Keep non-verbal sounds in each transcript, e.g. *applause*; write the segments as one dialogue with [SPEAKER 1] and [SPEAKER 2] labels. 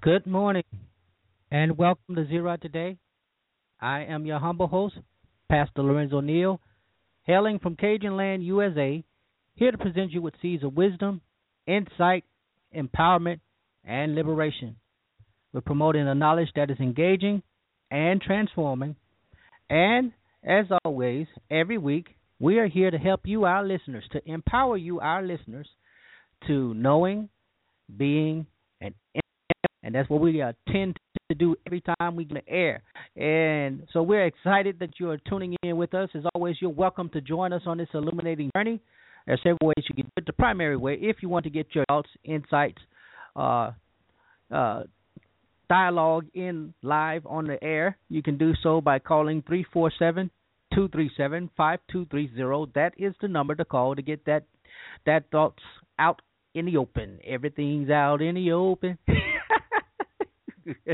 [SPEAKER 1] Good morning and welcome to Zero Today. I am your humble host, Pastor Lorenzo Neal, hailing from Cajun Land, USA, here to present you with seeds of wisdom, insight, empowerment, and liberation. We're promoting a knowledge that is engaging and transforming. And as always, every week, we are here to help you, our listeners, to empower you, our listeners, to knowing, being, and and that's what we uh, tend to do every time we get air. And so we're excited that you are tuning in with us. As always, you're welcome to join us on this illuminating journey. There's several ways you can do it. The primary way, if you want to get your thoughts, insights, uh, uh, dialogue in live on the air, you can do so by calling 347 237 5230. That is the number to call to get that that thoughts out in the open. Everything's out in the open. *laughs* *laughs*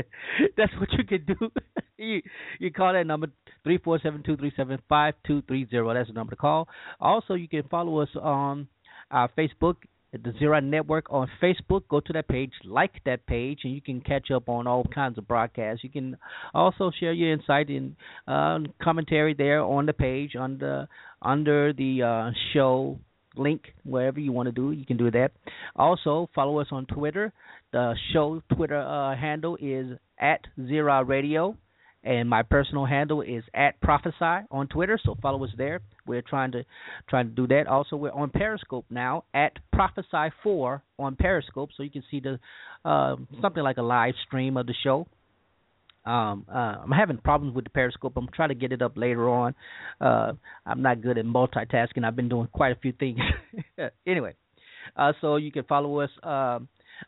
[SPEAKER 1] That's what you can do. *laughs* you you call that number three four seven two three seven five two three zero. That's the number to call. Also, you can follow us on our Facebook the Zero Network on Facebook. Go to that page, like that page, and you can catch up on all kinds of broadcasts. You can also share your insight and uh, commentary there on the page under under the uh, show link wherever you want to do you can do that. Also follow us on twitter. The show twitter uh, handle is at zero radio and my personal handle is at prophesy on twitter so follow us there. We're trying to trying to do that. Also we're on periscope now at prophesy 4 on periscope so you can see the uh, something like a live stream of the show um, uh, I'm having problems with the Periscope. I'm trying to get it up later on. Uh, I'm not good at multitasking. I've been doing quite a few things. *laughs* anyway, uh, so you can follow us. Uh,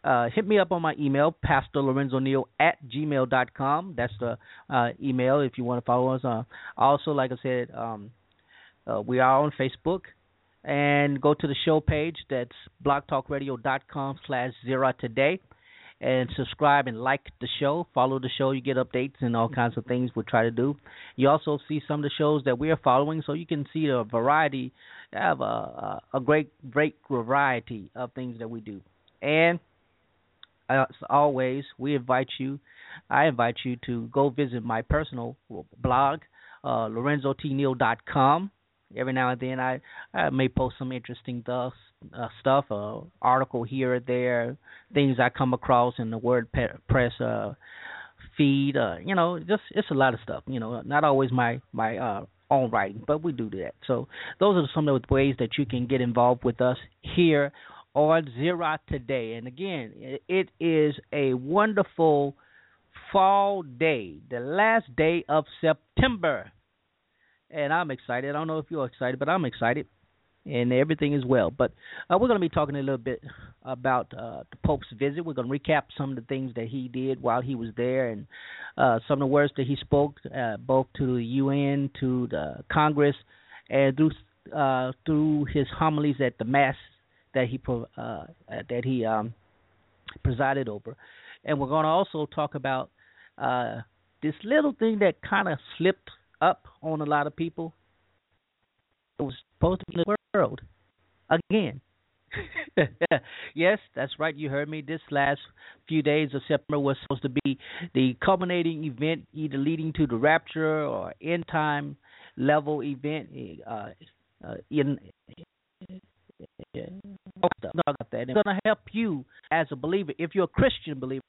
[SPEAKER 1] uh, hit me up on my email, Pastor Lorenzo Neal at gmail.com. That's the uh, email if you want to follow us. Uh, also, like I said, um, uh, we are on Facebook. And go to the show page. That's blogtalkradio.com slash zero today and subscribe and like the show. Follow the show. You get updates and all kinds of things we try to do. You also see some of the shows that we are following, so you can see a variety, have a, a great, great variety of things that we do. And as always, we invite you, I invite you to go visit my personal blog, uh, lorenzotneal.com. Every now and then, I, I may post some interesting stuff, uh, stuff, uh, article here or there, things I come across in the WordPress uh, feed. Uh, you know, just it's a lot of stuff. You know, not always my my uh, own writing, but we do that. So those are some of the ways that you can get involved with us here on Zero today. And again, it is a wonderful fall day, the last day of September. And I'm excited. I don't know if you're excited, but I'm excited. And everything is well. But uh, we're going to be talking a little bit about uh, the Pope's visit. We're going to recap some of the things that he did while he was there, and uh, some of the words that he spoke, uh, both to the UN, to the Congress, and through uh, through his homilies at the mass that he uh, that he um, presided over. And we're going to also talk about this little thing that kind of slipped up on a lot of people. It was supposed to be the world again. *laughs* yes, that's right. You heard me. This last few days of September was supposed to be the culminating event, either leading to the rapture or end time level event. Uh, uh, in yeah. we're going to help you as a believer. If you're a Christian believer,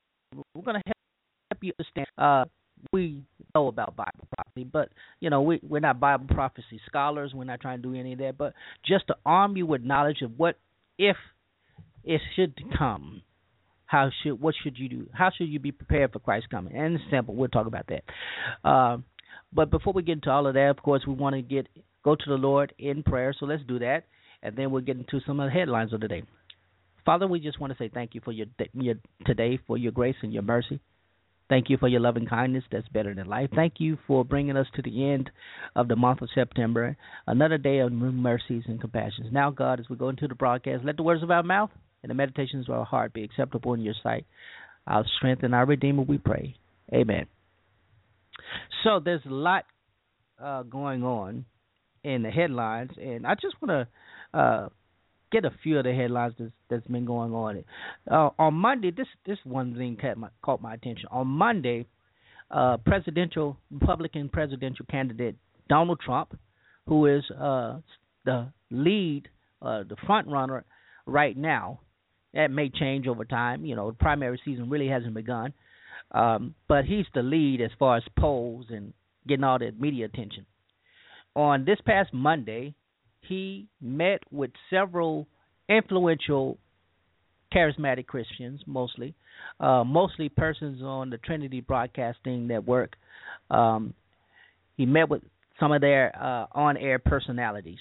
[SPEAKER 1] we're going to help you understand. Uh, we know about Bible prophecy, but you know we we're not Bible prophecy scholars. We're not trying to do any of that, but just to arm you with knowledge of what if it should come. How should what should you do? How should you be prepared for Christ's coming? And it's simple. We'll talk about that. Uh, but before we get into all of that, of course, we want to get go to the Lord in prayer. So let's do that, and then we'll get into some of the headlines of the day. Father, we just want to say thank you for your, your today, for your grace and your mercy. Thank you for your loving kindness that's better than life. Thank you for bringing us to the end of the month of September, another day of mercies and compassions. Now, God, as we go into the broadcast, let the words of our mouth and the meditations of our heart be acceptable in your sight. Our strength and our Redeemer, we pray. Amen. So there's a lot uh, going on in the headlines, and I just want to uh, get a few of the headlines that's, that's been going on. Uh, on Monday, this this one thing caught my, caught my attention. On Monday, uh, presidential Republican presidential candidate Donald Trump, who is uh, the lead, uh, the front runner right now. That may change over time. You know, the primary season really hasn't begun, um, but he's the lead as far as polls and getting all the media attention on this past Monday, he met with several influential charismatic Christians, mostly, uh, mostly persons on the Trinity Broadcasting Network. Um, he met with some of their uh, on-air personalities,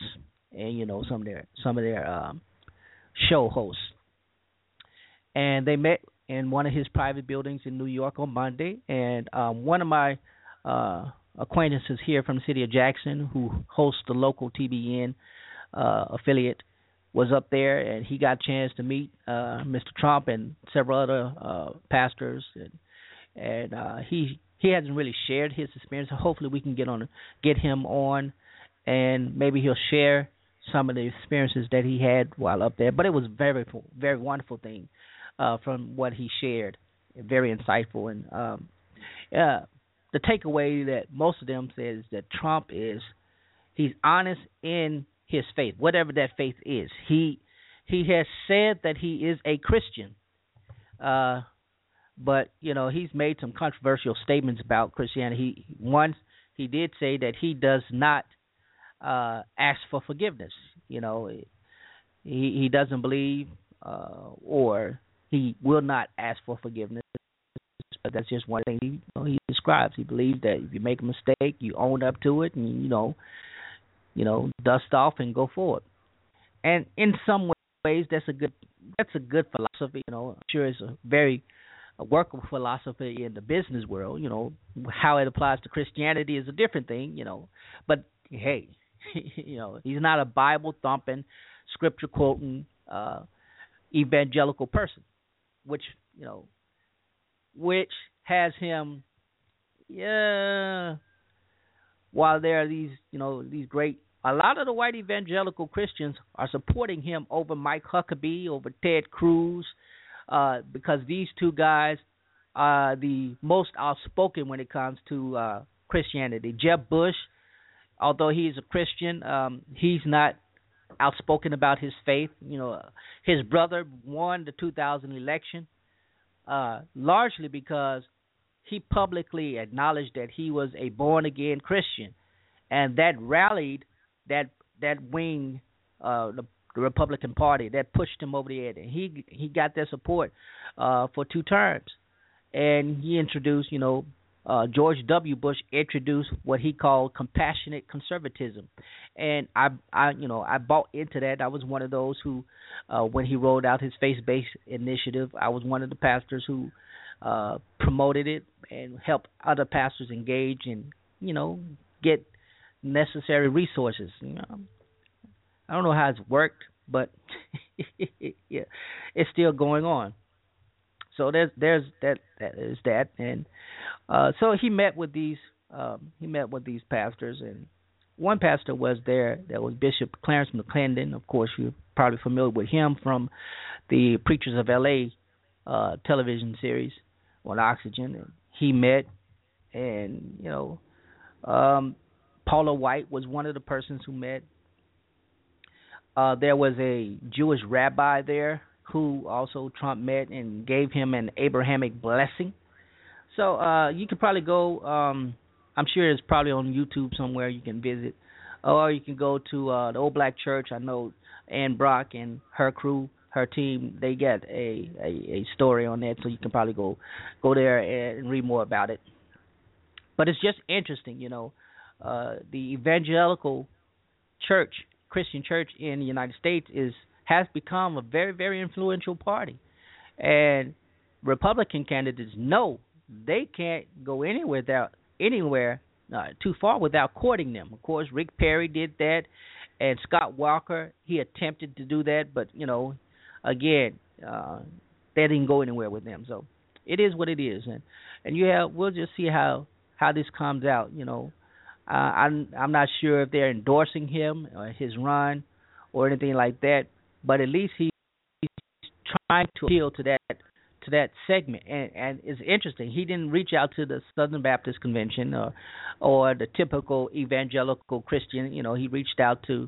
[SPEAKER 1] and you know some of their some of their um, show hosts, and they met in one of his private buildings in New York on Monday. And um, one of my uh, acquaintances here from the city of Jackson who hosts the local TBN uh, affiliate was up there and he got a chance to meet uh, Mr. Trump and several other uh, pastors and and uh, he he hasn't really shared his experience. Hopefully, we can get on get him on, and maybe he'll share some of the experiences that he had while up there. But it was very very wonderful thing uh, from what he shared, very insightful and um, uh, the takeaway that most of them says that Trump is he's honest in his faith, whatever that faith is. He he has said that he is a Christian, uh, but you know he's made some controversial statements about Christianity. He, once he did say that he does not uh, ask for forgiveness. You know, he he doesn't believe uh, or he will not ask for forgiveness that's just one thing he you know, he describes. He believes that if you make a mistake, you own up to it, and you know, you know, dust off and go forward. And in some ways, that's a good that's a good philosophy. You know, I'm sure it's a very workable philosophy in the business world. You know, how it applies to Christianity is a different thing. You know, but hey, *laughs* you know, he's not a Bible thumping, scripture quoting, uh, evangelical person, which you know which has him yeah while there are these you know these great a lot of the white evangelical Christians are supporting him over Mike Huckabee, over Ted Cruz, uh, because these two guys are the most outspoken when it comes to uh, Christianity. Jeb Bush, although he's a Christian, um, he's not outspoken about his faith. You know, his brother won the 2000 election, uh, largely because he publicly acknowledged that he was a born again Christian, and that rallied that that wing, uh, the, the Republican Party, that pushed him over the edge, and he he got their support uh, for two terms, and he introduced you know uh, George W. Bush introduced what he called compassionate conservatism, and I, I, you know, I bought into that. I was one of those who, uh, when he rolled out his faith-based initiative, I was one of the pastors who uh, promoted it and helped other pastors engage and, you know, get necessary resources. You know, I don't know how it's worked, but *laughs* yeah, it's still going on. So there's there's that that is that, and uh, so he met with these um, he met with these pastors, and one pastor was there that was Bishop Clarence McClendon. Of course, you're probably familiar with him from the Preachers of L.A. Uh, television series on Oxygen. And he met, and you know, um, Paula White was one of the persons who met. Uh, there was a Jewish rabbi there who also Trump met and gave him an Abrahamic blessing. So uh, you could probably go. Um, I'm sure it's probably on YouTube somewhere you can visit, or you can go to uh, the Old Black Church. I know Ann Brock and her crew, her team, they get a, a a story on that, so you can probably go go there and read more about it. But it's just interesting, you know, uh, the evangelical church, Christian church in the United States is has become a very very influential party, and Republican candidates know they can't go anywhere without anywhere uh, too far without courting them. Of course, Rick Perry did that, and Scott Walker he attempted to do that, but you know, again, uh, they didn't go anywhere with them. So it is what it is, and and you have we'll just see how how this comes out. You know, uh, I'm I'm not sure if they're endorsing him or his run or anything like that, but at least he, he's trying to appeal to that to that segment. And and it's interesting he didn't reach out to the southern baptist convention or or the typical evangelical christian you know he reached out to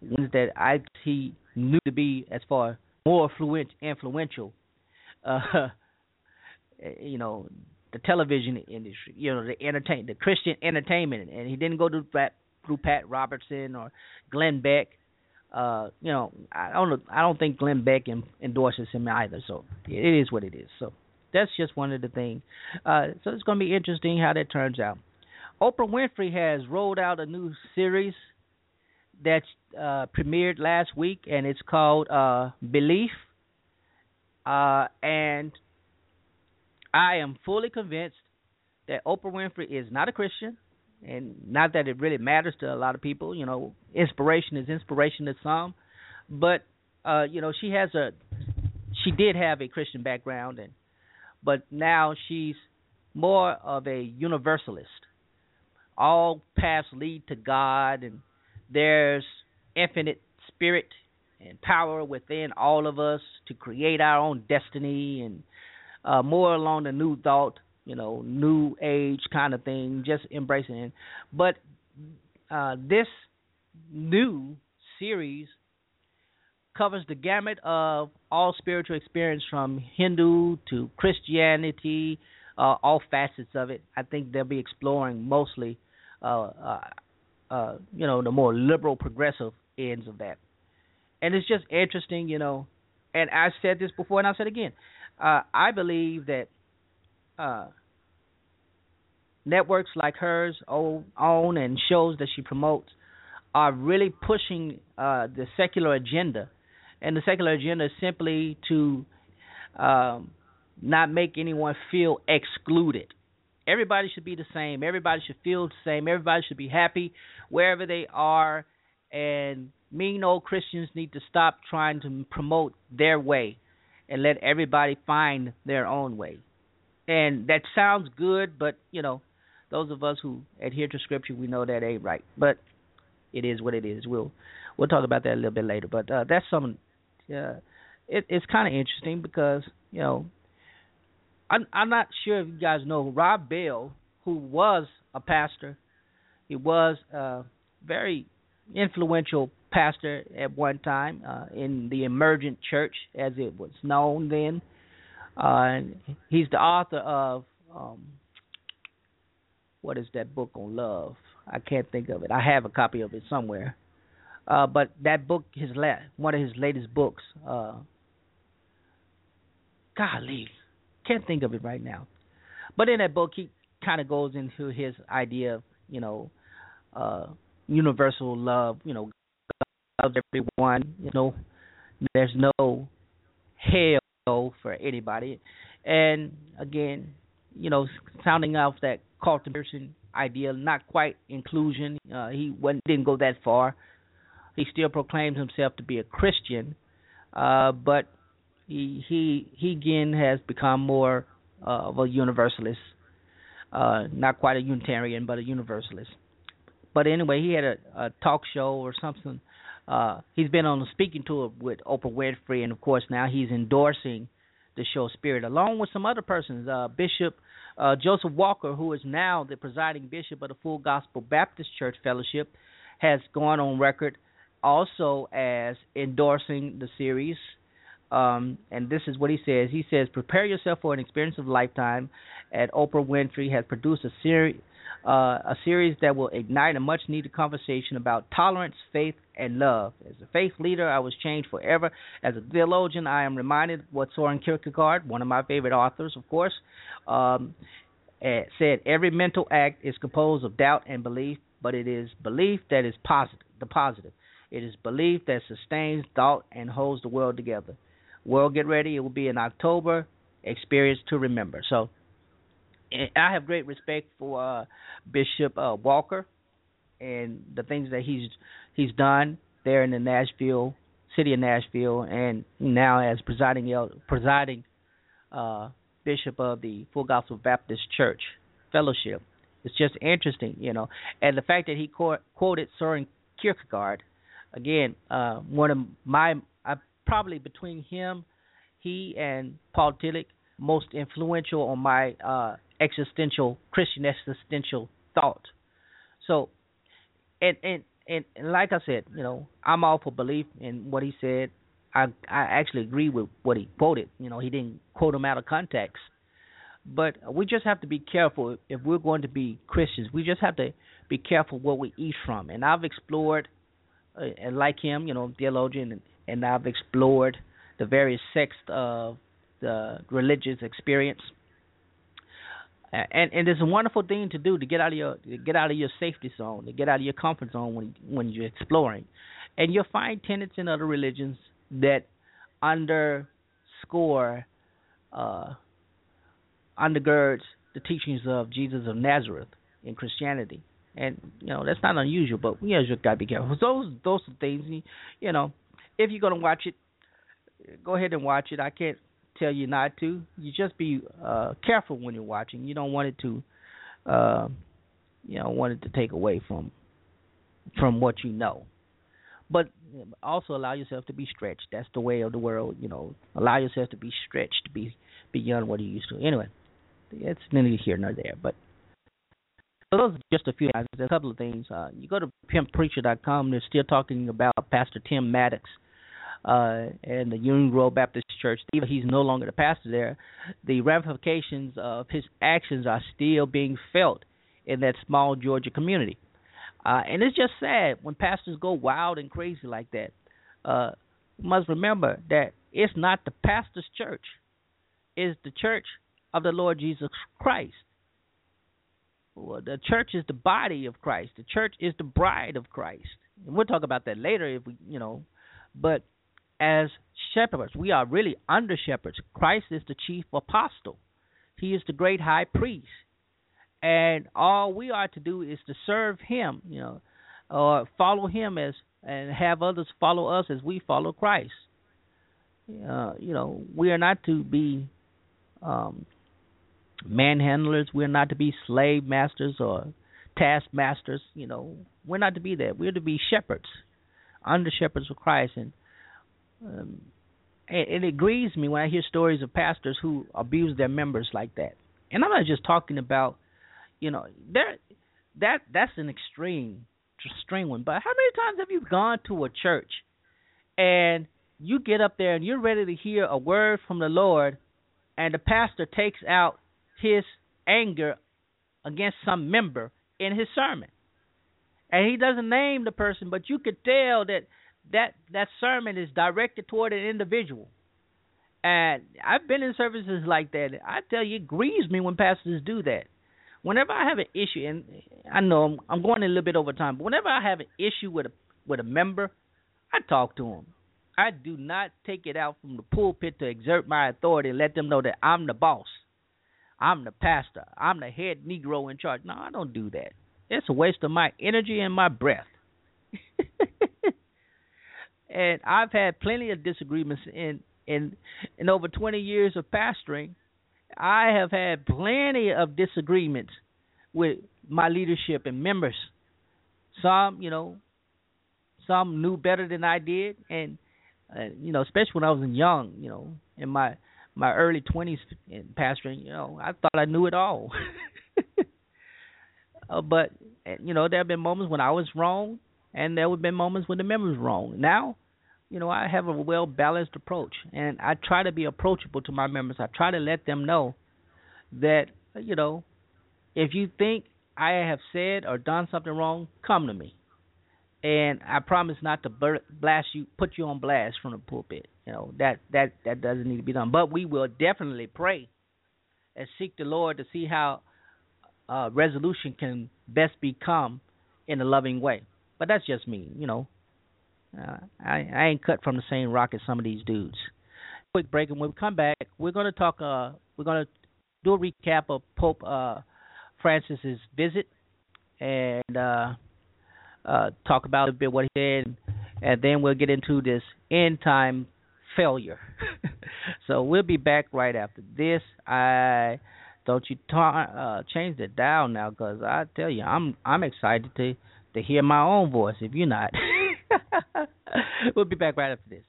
[SPEAKER 1] ones that i he knew to be as far more fluent influential uh *laughs* you know the television industry you know the entertain the christian entertainment. And he didn't go to through pat robertson or glenn beck uh, you know, I don't I don't think Glenn Beck endorses him either. So it is what it is. So that's just one of the things. Uh, so it's going to be interesting how that turns out. Oprah Winfrey has rolled out a new series that uh, premiered last week, and it's called uh, Belief. Uh, and I am fully convinced that Oprah Winfrey is not a Christian and not that it really matters to a lot of people. You know, inspiration is inspiration to some, but uh, you know, she has a she did have a Christian background, and but now she's more of a universalist. All paths lead to God, and there's infinite spirit and power within all of us to create our own destiny, and uh, more along the new thought you know, new age kind of thing, just embracing it. But uh, this new series covers the gamut of all spiritual experience from Hindu to Christianity, uh, all facets of it. I think they'll be exploring mostly, uh, uh, uh, you know, the more liberal, progressive ends of that. And it's just interesting, you know. And I said this before, and I'll say it again. Uh, I believe that networks like hers own and shows that she promotes are really pushing uh, the secular agenda, and the secular agenda is simply to um, not make anyone feel excluded. Everybody should be the same. Everybody should feel the same. Everybody should be happy wherever they are. And mean old Christians need to stop trying to promote their way and let everybody find their own way. And that sounds good, but you know, those of us who adhere to Scripture, we know that ain't right. But it is what it is. We'll we'll talk about that a little bit later. But uh, that's some. Uh, it, it's kind of interesting because you know, I'm I'm not sure if you guys know Rob Bell, who was a pastor. He was a very influential pastor at one time uh, in the emergent church, as it was known then. Uh, he's the author of um, what is that book on love? I can't think of it. I have a copy of it somewhere. Uh, but that book, his la- one of his latest books. Uh, golly, can't think of it right now. But in that book, he kind of goes into his idea of you know uh, universal love. You know, loves everyone. You know, there's no hell for anybody. And again, you know, sounding off that Carlton Pearson idea, not quite inclusion. Uh, he didn't go that far. He still proclaims himself to be a Christian, uh, but he he he again has become more uh, of a universalist, uh, not quite a Unitarian, but a universalist. But anyway, he had a, a talk show or something. Uh, he's been on a speaking tour with Oprah Winfrey, and of course now he's endorsing the show Spirit, along with some other persons. Uh, Bishop uh, Joseph Walker, who is now the presiding bishop of the Full Gospel Baptist Church Fellowship, has gone on record also as endorsing the series um, and this is what he says. He says, "Prepare yourself for an experience of lifetime." And Oprah Winfrey has produced a series, uh, a series that will ignite a much-needed conversation about tolerance, faith, and love. As a faith leader, I was changed forever. As a theologian, I am reminded what Soren Kierkegaard, one of my favorite authors, of course, um, eh, said: "Every mental act is composed of doubt and belief, but it is belief that is positive. The positive." It is belief that sustains thought and holds the world together. World Get Ready. It will be in October. Experience to remember. So I have great respect for uh, Bishop uh, Walker and the things that he's he's done there in the Nashville city of Nashville, and now as presiding presiding uh, bishop of the Full Gospel Baptist Church Fellowship. It's just interesting, you know, and the fact that he quoted Soren Kierkegaard again, uh, one of my I, probably between him, he and Paul Tillich, most influential on my uh, existential Christian existential thought. So, and and and, like I said, you know, I'm all for belief in what he said. I I actually agree with what he quoted. You know, he didn't quote him out of context. But we just have to be careful if we're going to be Christians. We just have to be careful what we eat from. And I've explored, uh, and like him, you know, theologian, and and I've explored the various sects of the religious experience. And and it's a wonderful thing to do to get out of your get out of your safety zone, to get out of your comfort zone when when you're exploring. And you'll find tenets in other religions that underscore uh, undergirds the teachings of Jesus of Nazareth in Christianity. And you know that's not unusual, but we just gotta be careful. Those those are things, you know if you're gonna watch it, go ahead and watch it. I can't tell you not to. You just be uh, careful when you're watching. You don't want it to, uh, you know, want it to take away from from what you know. But also allow yourself to be stretched. That's the way of the world. You know, allow yourself to be stretched, be beyond what you used to. Anyway, it's neither here nor there. But so those are just a few. There's a couple of things. Uh, you go to pimppreacher.com. They're still talking about Pastor Tim Maddox uh, and the Union Grove Baptist Church. Even he's no longer the pastor there. The ramifications of his actions are still being felt in that small Georgia community. Uh, and it's just sad when pastors go wild and crazy like that. Uh, must remember that it's not the pastor's church, it's the church of the Lord Jesus Christ. Well, the church is the body of Christ. The church is the bride of Christ. And we'll talk about that later if we, you know, but as shepherds. We are really under shepherds. Christ is the chief apostle. He is the great high priest. And all we are to do is to serve him, you know, or follow him as and have others follow us as we follow Christ. Uh, you know, we are not to be um, manhandlers. We're not to be slave masters or taskmasters. You know, we're not to be that. We're to be shepherds, under shepherds of Christ, and um, and, it grieves me when I hear stories of pastors who abuse their members like that. And I'm not just talking about, you know, there that that's an extreme extreme one. But how many times have you gone to a church and you get up there and you're ready to hear a word from the Lord, and the pastor takes out his anger against some member in his sermon. And he doesn't name the person, but you could tell that that that sermon is directed toward an individual. And I've been in services like that. I tell you, it grieves me when pastors do that. whenever I have an issue, and I know I'm, I'm going a little bit over time, but whenever I have an issue with a with a member, I talk to him. I do not take it out from the pulpit to exert my authority and let them know that I'm the boss. I'm the pastor. I'm the head Negro in charge. No, I don't do that. It's a waste of my energy and my breath. *laughs* and I've had plenty of disagreements in in in over 20 years of pastoring. I have had plenty of disagreements with my leadership and members. Some, you know, some knew better than I did, and uh, you know, especially when I was young, you know, in my my early 20s in pastoring, you know, I thought I knew it all. *laughs* uh, but you know, there have been moments when I was wrong, and there would have been moments when the member was wrong. Now, you know, I have a well balanced approach, and I try to be approachable to my members. I try to let them know that you know, if you think I have said or done something wrong, come to me, and I promise not to blast you, put you on blast from the pulpit. You know that that that doesn't need to be done, but we will definitely pray and seek the Lord to see how uh, resolution can best become in a loving way. But that's just me, you know. Uh, I I ain't cut from the same rock as some of these dudes. Quick break, and when we come back, we're going to talk. Uh, we're going to do a recap of Pope uh, Francis's visit, and uh, uh, talk about a bit what he said, and then we'll get into this end time failure. *laughs* so we'll be back right after this. I don't you ta- uh, change the dial now, because I tell you, I'm I'm excited to to hear my own voice. If you're not. *laughs* *laughs* we'll be back right after this.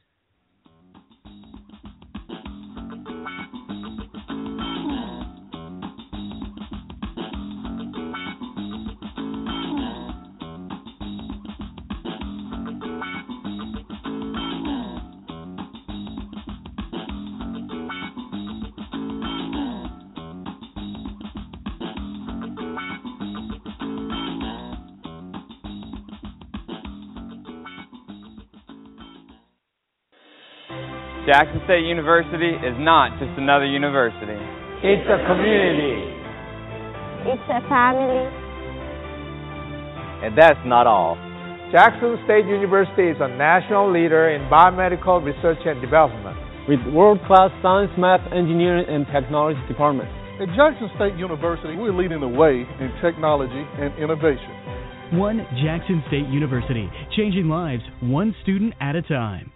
[SPEAKER 2] Jackson State University is not just another university.
[SPEAKER 3] It's a community.
[SPEAKER 4] It's a family.
[SPEAKER 2] And that's not all.
[SPEAKER 3] Jackson State University is a national leader in biomedical research and development.
[SPEAKER 5] With world-class science, math, engineering, and technology departments.
[SPEAKER 6] At Jackson State University, we're leading the way in technology and innovation.
[SPEAKER 7] One Jackson State University, changing lives one student at a time.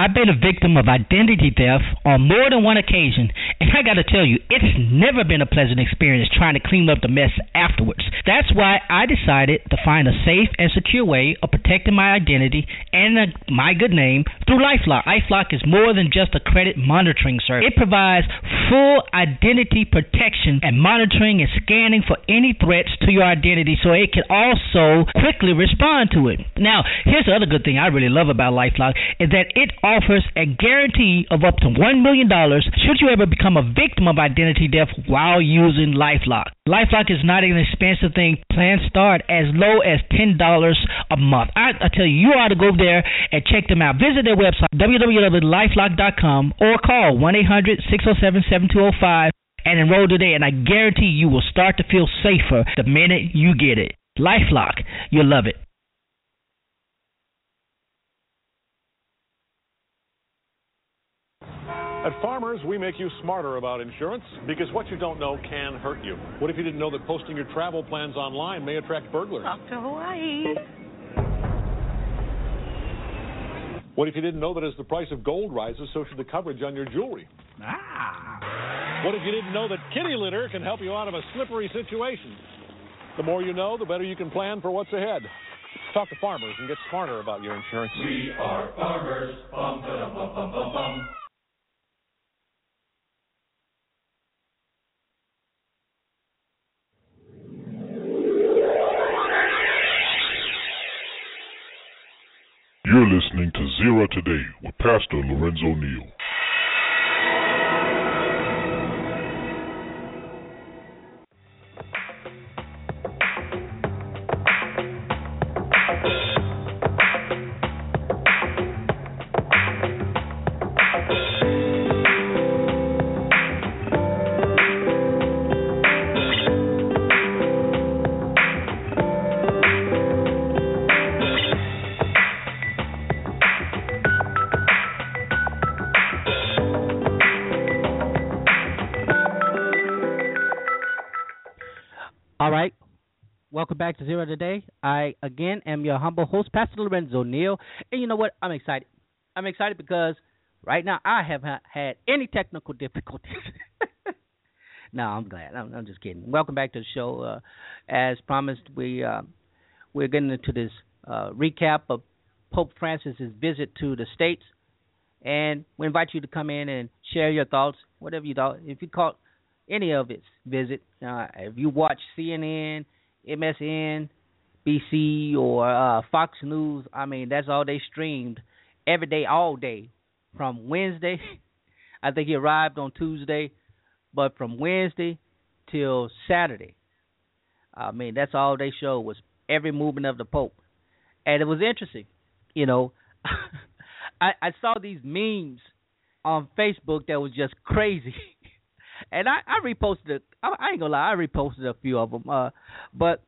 [SPEAKER 8] I've been a victim of identity theft on more than one occasion, and I got to tell you, it's never been a pleasant experience trying to clean up the mess afterwards. That's why I decided to find a safe and secure way of protecting my identity and uh, my good name through LifeLock. LifeLock is more than just a credit monitoring service. It provides full identity protection and monitoring and scanning for any threats to your identity so it can also quickly respond to it. Now, here's the other good thing I really love about LifeLock is that it offers a guarantee of up to $1 million should you ever become a victim of identity theft while using Lifelock. Lifelock is not an expensive thing. Plans start as low as $10 a month. I, I tell you, you ought to go there and check them out. Visit their website, www.lifelock.com, or call 1 800 607 7205 and enroll today. And I guarantee you will start to feel safer the minute you get it. Lifelock, you'll love it.
[SPEAKER 9] At Farmers, we make you smarter about insurance because what you don't know can hurt you. What if you didn't know that posting your travel plans online may attract burglars?
[SPEAKER 10] Off to Hawaii.
[SPEAKER 9] What if you didn't know that as the price of gold rises, so should the coverage on your jewelry?
[SPEAKER 10] Ah.
[SPEAKER 9] What if you didn't know that kitty litter can help you out of a slippery situation? The more you know, the better you can plan for what's ahead. Talk to farmers and get smarter about your insurance.
[SPEAKER 11] We are farmers. Bum, bum, bum, bum, bum.
[SPEAKER 12] You're Zero Today with Pastor Lorenzo Neal.
[SPEAKER 1] To Zero Today. I again am your humble host, Pastor Lorenzo Neal, and you know what? I'm excited. I'm excited because right now I have not had any technical difficulties. *laughs* no, I'm glad. I'm, I'm, just kidding. Welcome back to the show. Uh, as promised, we uh, we're getting into this uh, recap of Pope Francis's visit to the states, and we invite you to come in and share your thoughts, whatever you thought. If you caught any of its visit, uh, if you watch CNN, MSN, BC, or uh, Fox News, I mean that's all they streamed every day, all day, from Wednesday. *laughs* I think he arrived on Tuesday, but from Wednesday till Saturday. I mean that's all they showed was every movement of the Pope, and it was interesting. You know, *laughs* I, I saw these memes on Facebook that was just crazy. *laughs* and I, I reposted. I, I ain't gonna lie, I reposted a few of them. Uh, but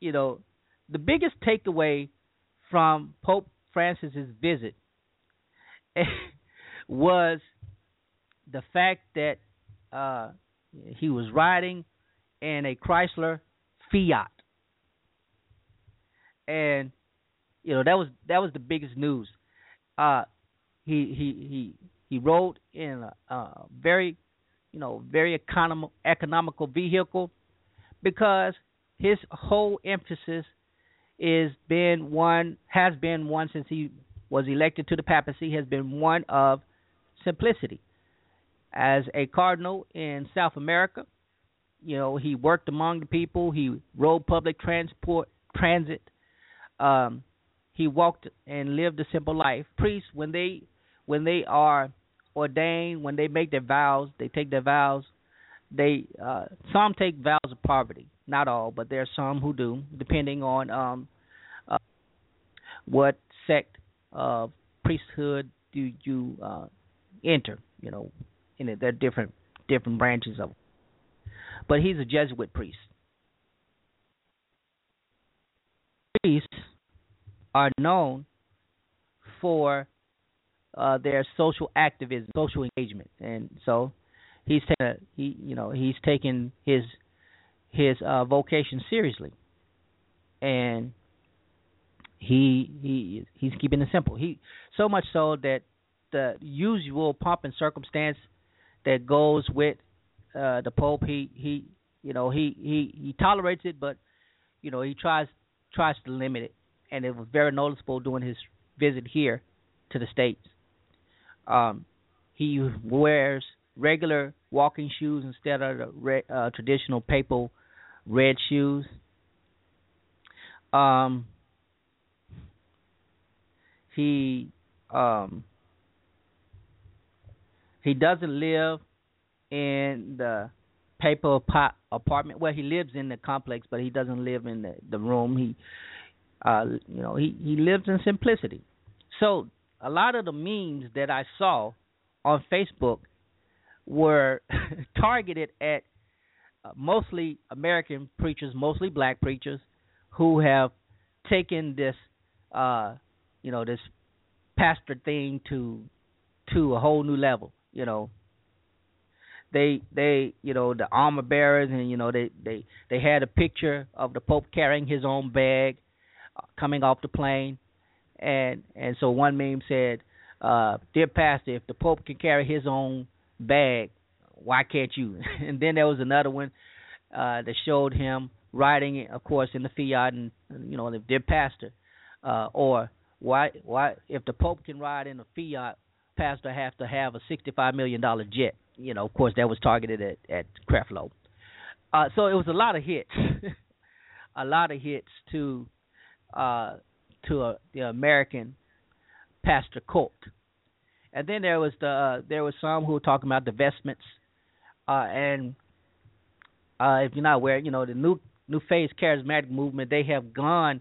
[SPEAKER 1] you know, the biggest takeaway from Pope Francis's visit *laughs* was the fact that uh, he was riding in a Chrysler Fiat, and you know that was that was the biggest news. Uh, he he he he rode in a, a very you know very econom- economical vehicle because his whole emphasis is been one has been one since he was elected to the papacy has been one of simplicity. As a cardinal in South America, you know he worked among the people. He rode public transport transit. Um, he walked and lived a simple life. Priests, when they when they are ordained, when they make their vows, they take their vows. They uh, some take vows of poverty, not all, but there are some who do, depending on um, uh, what sect of priesthood do you uh, enter. You know, in it, there are different different branches of. But he's a Jesuit priest. Priests are known for uh, their social activism, social engagement, and so he's taken he you know he's taken his his uh, vocation seriously, and he he he's keeping it simple. He so much so that the usual pomp and circumstance that goes with uh, the Pope, he he you know he he he tolerates it, but you know he tries tries to limit it, and it was very noticeable during his visit here to the states. Um, he wears regular walking shoes instead of the red, uh, traditional papal red shoes. Um, he um, he doesn't live in the papal apartment. Well, he lives in the complex, but he doesn't live in the the room. He, uh, you know, he he lives in simplicity. So a lot of the memes that I saw on Facebook were *laughs* targeted at uh, mostly American preachers, mostly black preachers, who have taken this, uh, you know, this pastor thing to to a whole new level. You know, they they you know the armor bearers and you know they they they had a picture of the Pope carrying his own bag, uh, coming off the plane, and and so one meme said, uh, "Dear Pastor, if the Pope can carry his own bag, why can't you?" *laughs* and then there was another one uh, that showed him riding, of course, in the Fiat, and you know, the dear Pastor, uh, or why why if the Pope can ride in a Fiat, Pastor has to have a sixty-five million dollar jet. You know, of course, that was targeted at at Creflo. Uh, so it was a lot of hits, *laughs* a lot of hits to uh, to a, the American pastor cult. And then there was the uh, there was some who were talking about the vestments, uh, and uh, if you're not aware, you know the new new phase charismatic movement they have gone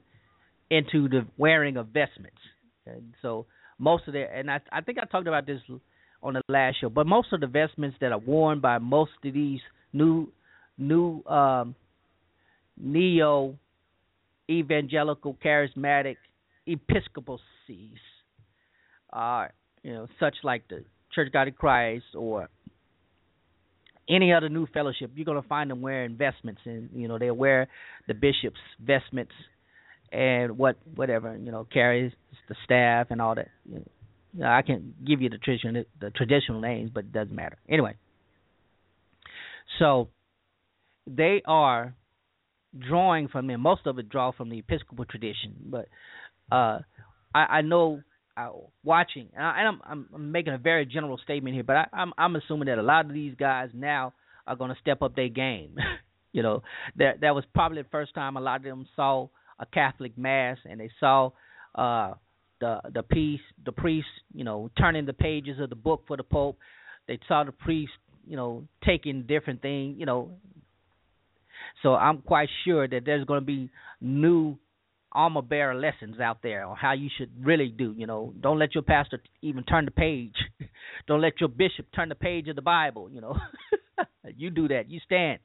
[SPEAKER 1] into the wearing of vestments, and so most of the and I I think I talked about this on the last show, but most of the vestments that are worn by most of these new new um, neo evangelical charismatic episcopacies are uh, you know such like the Church of God in Christ or any other new fellowship, you're going to find them wearing vestments, and you know they wear the bishop's vestments and what whatever you know carries the staff and all that. You know, I can give you the traditional the traditional names, but it doesn't matter anyway. So they are drawing from them. Most of it draw from the Episcopal tradition, but uh, I, I know uh, watching, and, I, am I'm, I'm making a very general statement here, but I, I'm I'm assuming that a lot of these guys now are going to step up their game. *laughs* you know, that that was probably the first time a lot of them saw a Catholic mass and they saw uh, the the priest the priest you know turning the pages of the book for the Pope. They saw the priest you know taking different things you know. So I'm quite sure that there's going to be new armor bearer lessons out there on how you should really do. You know, don't let your pastor even turn the page. *laughs* don't let your bishop turn the page of the Bible. You know, *laughs* you do that. You stand.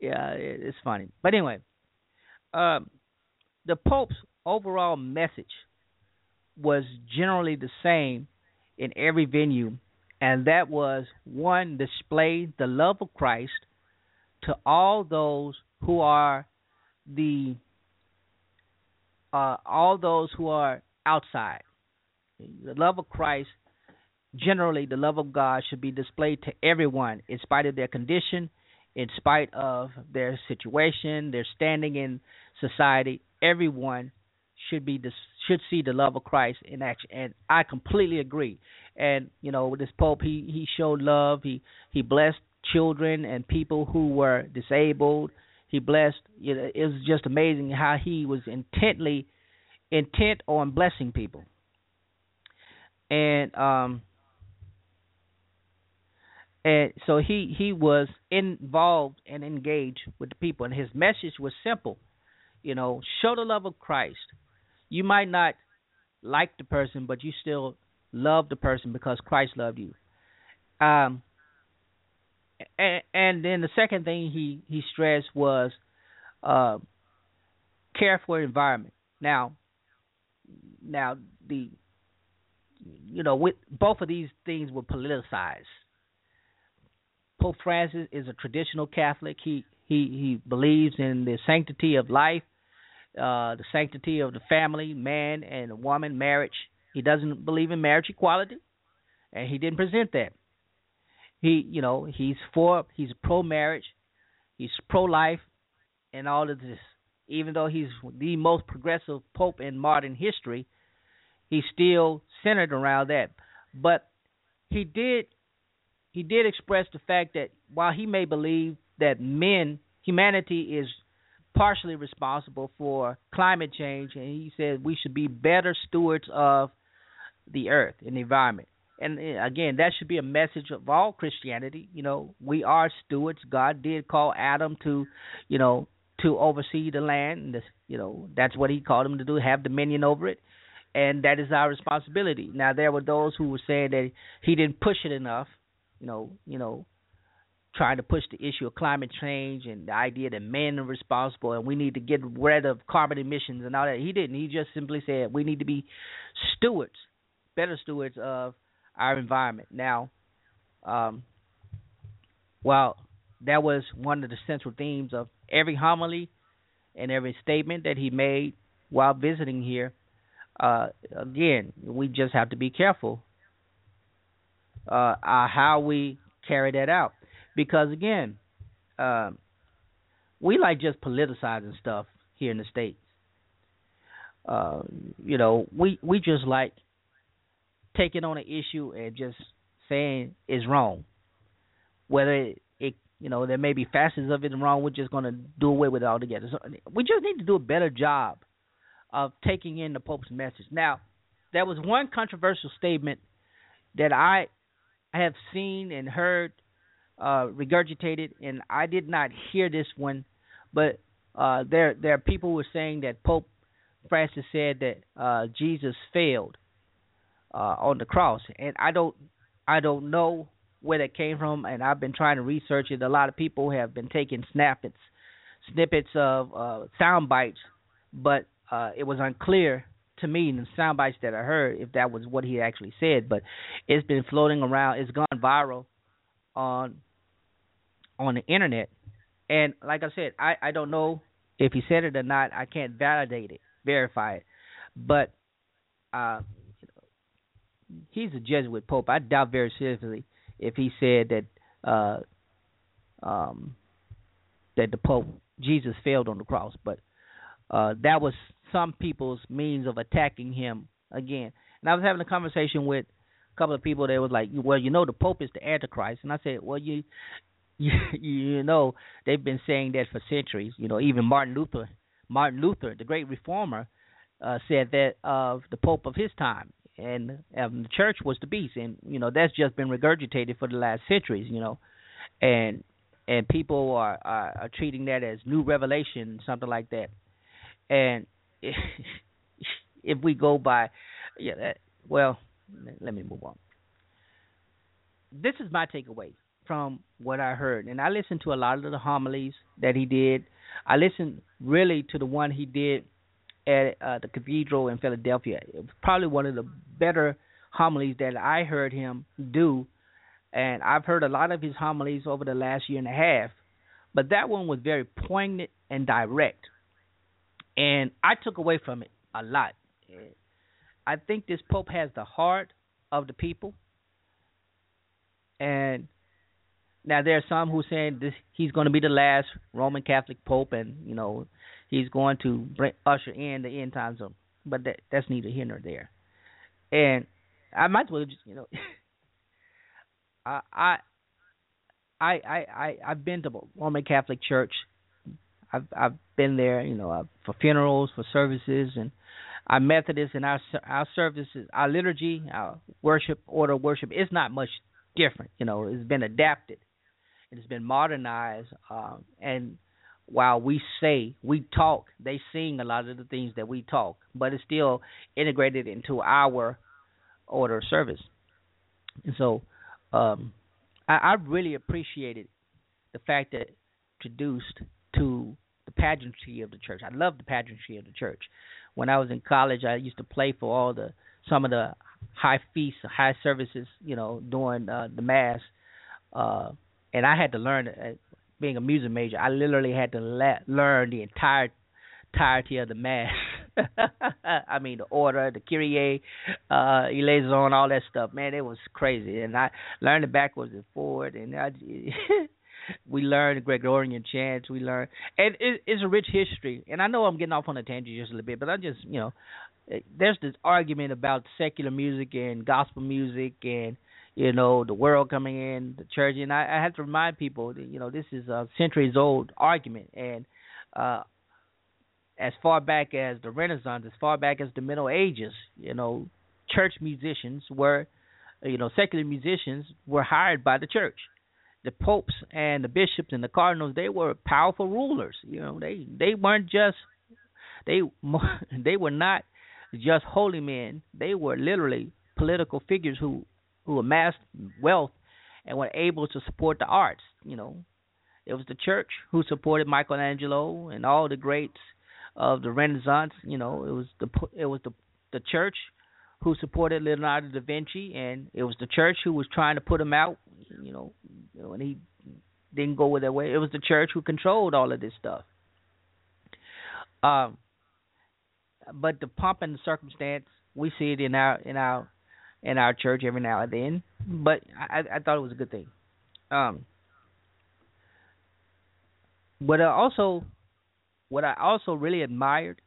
[SPEAKER 1] Yeah, it's funny. But anyway, um, the Pope's overall message was generally the same in every venue, and that was one, display the love of Christ to all those who are the uh, all those who are outside. The love of Christ, generally, the love of God should be displayed to everyone in spite of their condition, in spite of their situation, their standing in society, everyone should be should see the love of Christ in action, and I completely agree. And you know, this Pope he he showed love. He he blessed children and people who were disabled. He blessed. It was just amazing how he was intently intent on blessing people. And um and so he he was involved and engaged with the people and his message was simple you know, show the love of Christ. You might not like the person, but you still love the person because Christ loved you. Um, and, and then the second thing he he stressed was uh, care for environment. Now, now the you know with both of these things were politicized. Pope Francis is a traditional Catholic. He he he believes in the sanctity of life uh, the sanctity of the family, man and woman, marriage. He doesn't believe in marriage equality, and he didn't present that. He, you know, he's for, he's pro marriage, he's pro life, and all of this. Even though he's the most progressive pope in modern history, he's still centered around that. But he did, he did express the fact that while he may believe that men, humanity is partially responsible for climate change, and he said we should be better stewards of the earth and the environment. And eh, again, that should be a message of all Christianity. You know, we are stewards. God did call Adam to, you know, to oversee the land. And you know, that's what He called him to do, have dominion over it, and that is our responsibility. Now, there were those who were saying that He didn't push it enough. You know, you know, trying to push the issue of climate change and the idea that men are responsible and we need to get rid of carbon emissions and all that. He didn't. He just simply said we need to be stewards, better stewards of our environment. Now, um, while that was one of the central themes of every homily and every statement that he made while visiting here, uh, again, we just have to be careful uh, uh, how we carry that out because again, uh, we like just politicizing stuff here in the states. Uh, you know, we we just like taking on an issue and just saying it's wrong, whether it, it you know there may be facets of it wrong. We're just going to do away with it altogether. So we just need to do a better job of taking in the Pope's message. Now, there was one controversial statement that I have seen and heard uh, regurgitated, and I did not hear this one, but uh, there there are people who are saying that Pope Francis said that uh, Jesus failed uh, on the cross, and I don't I don't know where that came from, and I've been trying to research it. A lot of people have been taking snippets snippets of uh, sound bites, but uh, it was unclear to me in the sound bites that I heard if that was what he actually said. But it's been floating around. It's gone viral on on the internet, and like I said, I I don't know if he said it or not. I can't validate it, verify it, but uh, he's a Jesuit pope. I doubt very seriously if he said that uh, um, that the pope Jesus failed on the cross, but uh, that was some people's means of attacking him again. And I was having a conversation with a couple of people that was like, "Well, you know, the Pope is the Antichrist," and I said, "Well, you, *laughs* you, know, they've been saying that for centuries. You know, even Martin Luther, Martin Luther, the great reformer, uh, said that of the Pope of his time, and um, the Church was the beast, and you know that's just been regurgitated for the last centuries. You know, and and people are, are, are treating that as new revelation, something like that, and *laughs* if we go by, yeah, that, well, let me move on. This is my takeaway from what I heard, and I listened to a lot of the homilies that he did. I listened really to the one he did at uh, the cathedral in Philadelphia. It was probably one of the better homilies that I heard him do, and I've heard a lot of his homilies over the last year and a half, but that one was very poignant and direct, and I took away from it a lot. I think this pope has the heart of the people, and now there are some who are saying this he's going to be the last Roman Catholic pope, and you know he's going to bring, usher in the end times. Of, but that that's neither here nor there. And I might as well just you know, *laughs* I I I I I've been to Roman Catholic Church. I've I've been there, you know, uh, for funerals, for services, and our Methodists and our our services, our liturgy, our worship order worship is not much different. You know, it's been adapted, it's been modernized, um, and while we say we talk, they sing a lot of the things that we talk, but it's still integrated into our order of service. And so, um, I, I really appreciated the fact that introduced to the pageantry of the church. I love the pageantry of the church when I was in college, I used to play for all the some of the high feasts, high services, you know, during uh, the mass. Uh, and I had to learn, uh, being a music major, I literally had to le- learn the entire entirety of the mass. *laughs* I mean, the order, the Kyrie, uh, eleison, all that stuff. Man, it was crazy, and I learned it backwards and forward, and I *laughs* we learned Gregorian chants. We learned, and it, it's a rich history. And I know I'm getting off on a tangent just a little bit, but I just, you know, eh, there's this argument about secular music and gospel music and you know the world coming in the church and i, I have to remind people that you know this is a centuries old argument. And uh as far back as the renaissance as far back as the middle ages you know church musicians were you know secular musicians were hired by the church. The popes and the bishops and the cardinals they were powerful rulers. You know they they weren't just they *laughs* they were not just holy men. They were literally political figures who who amassed wealth and were able to support the arts you know it was the church who supported Michelangelo and all the greats of the Renaissance you know it was the it was the the church who supported Leonardo da Vinci, and it was the church who was trying to put him out. You know, when he didn't go with their way, it was the church who controlled all of this stuff. Um, but the pomp and the circumstance, we see it in our in our in our church every now and then. But I, I thought it was a good thing. Um, what I also what I also really admired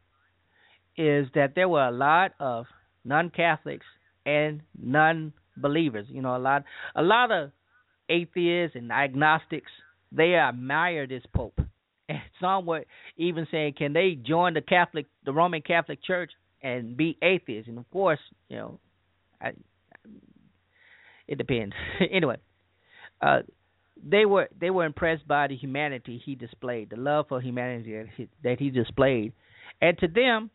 [SPEAKER 1] is that there were a lot of non-Catholics and non-believers. You know, a lot a lot of atheists and agnostics they admire this pope. *laughs* And some were even saying, can they join the Catholic, the Roman Catholic Church, and be atheists? And of course, you know, It depends. *laughs* anyway, uh, they were they were impressed by the humanity he displayed, the love for humanity that he, that he displayed, and to them,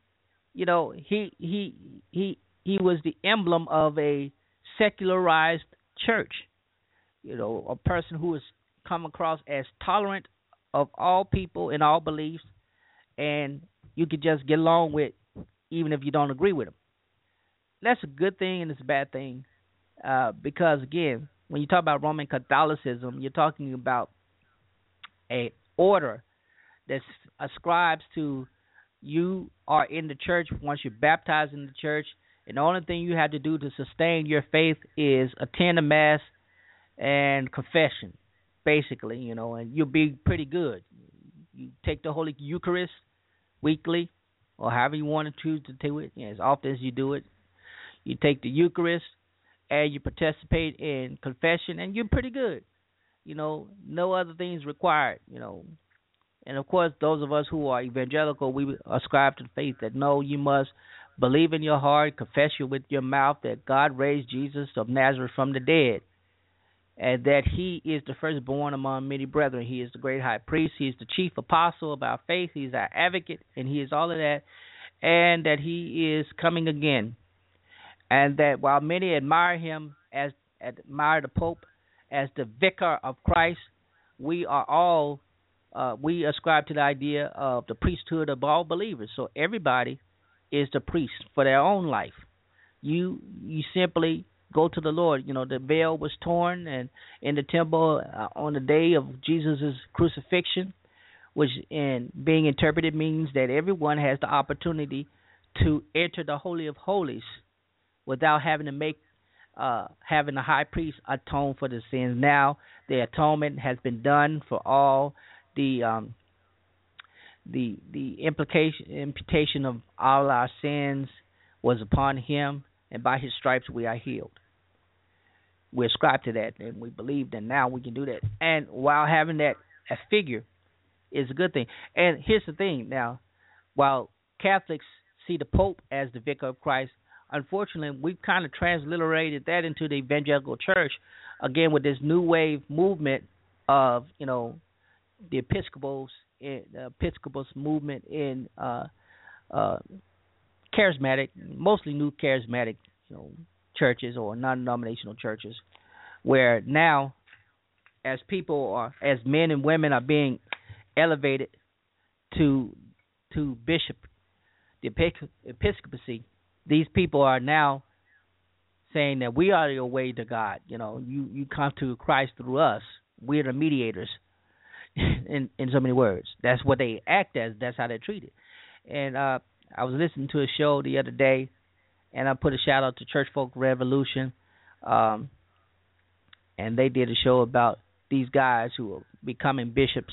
[SPEAKER 1] you know, he he he he was the emblem of a secularized church. You know, a person who has come across as tolerant of all people and all beliefs, and you could just get along with, even if you don't agree with them. That's a good thing and it's a bad thing, uh, because again, when you talk about Roman Catholicism, you're talking about a order that ascribes to you are in the church once you're baptized in the church, and the only thing you have to do to sustain your faith is attend a mass and confession, basically, you know, and you'll be pretty good. You take the Holy Eucharist weekly, or however you want to choose to do it, you know, as often as you do it. You take the Eucharist and you participate in confession, and you're pretty good. You know, no other things required. You know, and of course, those of us who are evangelical, we ascribe to the faith that no, you must believe in your heart, confess you with your mouth that God raised Jesus of Nazareth from the dead, and that He is the firstborn among many brethren. He is the great high priest. He is the chief apostle of our faith. He is our advocate, and He is all of that, and that He is coming again, and that while many admire Him as admire the Pope as the vicar of Christ, we are all uh, we ascribe to the idea of the priesthood of all believers. So everybody is the priest for their own life. You you simply go to the Lord. You know the veil was torn, and in the temple uh, on the day of Jesus' crucifixion, which in being interpreted means that everyone has the opportunity to enter the holy of holies without having to make uh, having the high priest atone for the sins. Now the atonement has been done for all the um, the the implication imputation of all our sins was upon him, and by his stripes we are healed. We ascribe to that, and we believe that now we can do that. And while having that a figure is a good thing. And here's the thing: now, while Catholics see the Pope as the vicar of Christ, unfortunately, we've kind of transliterated that into the evangelical church again with this new wave movement of you know the Episcopals the Episcopals movement in uh, uh, charismatic, mostly new charismatic, you know, churches or non-denominational churches, where now, as people are, as men and women are being elevated to to bishop, the episcopacy, these people are now saying that we are your way to God. You know, you you come to Christ through us. We're the mediators *laughs* in in so many words. That's what they act as. That's how they're treated. And uh, I was listening to a show the other day, and I put a shout out to Church Folk Revolution, um, and they did a show about these guys who are becoming bishops.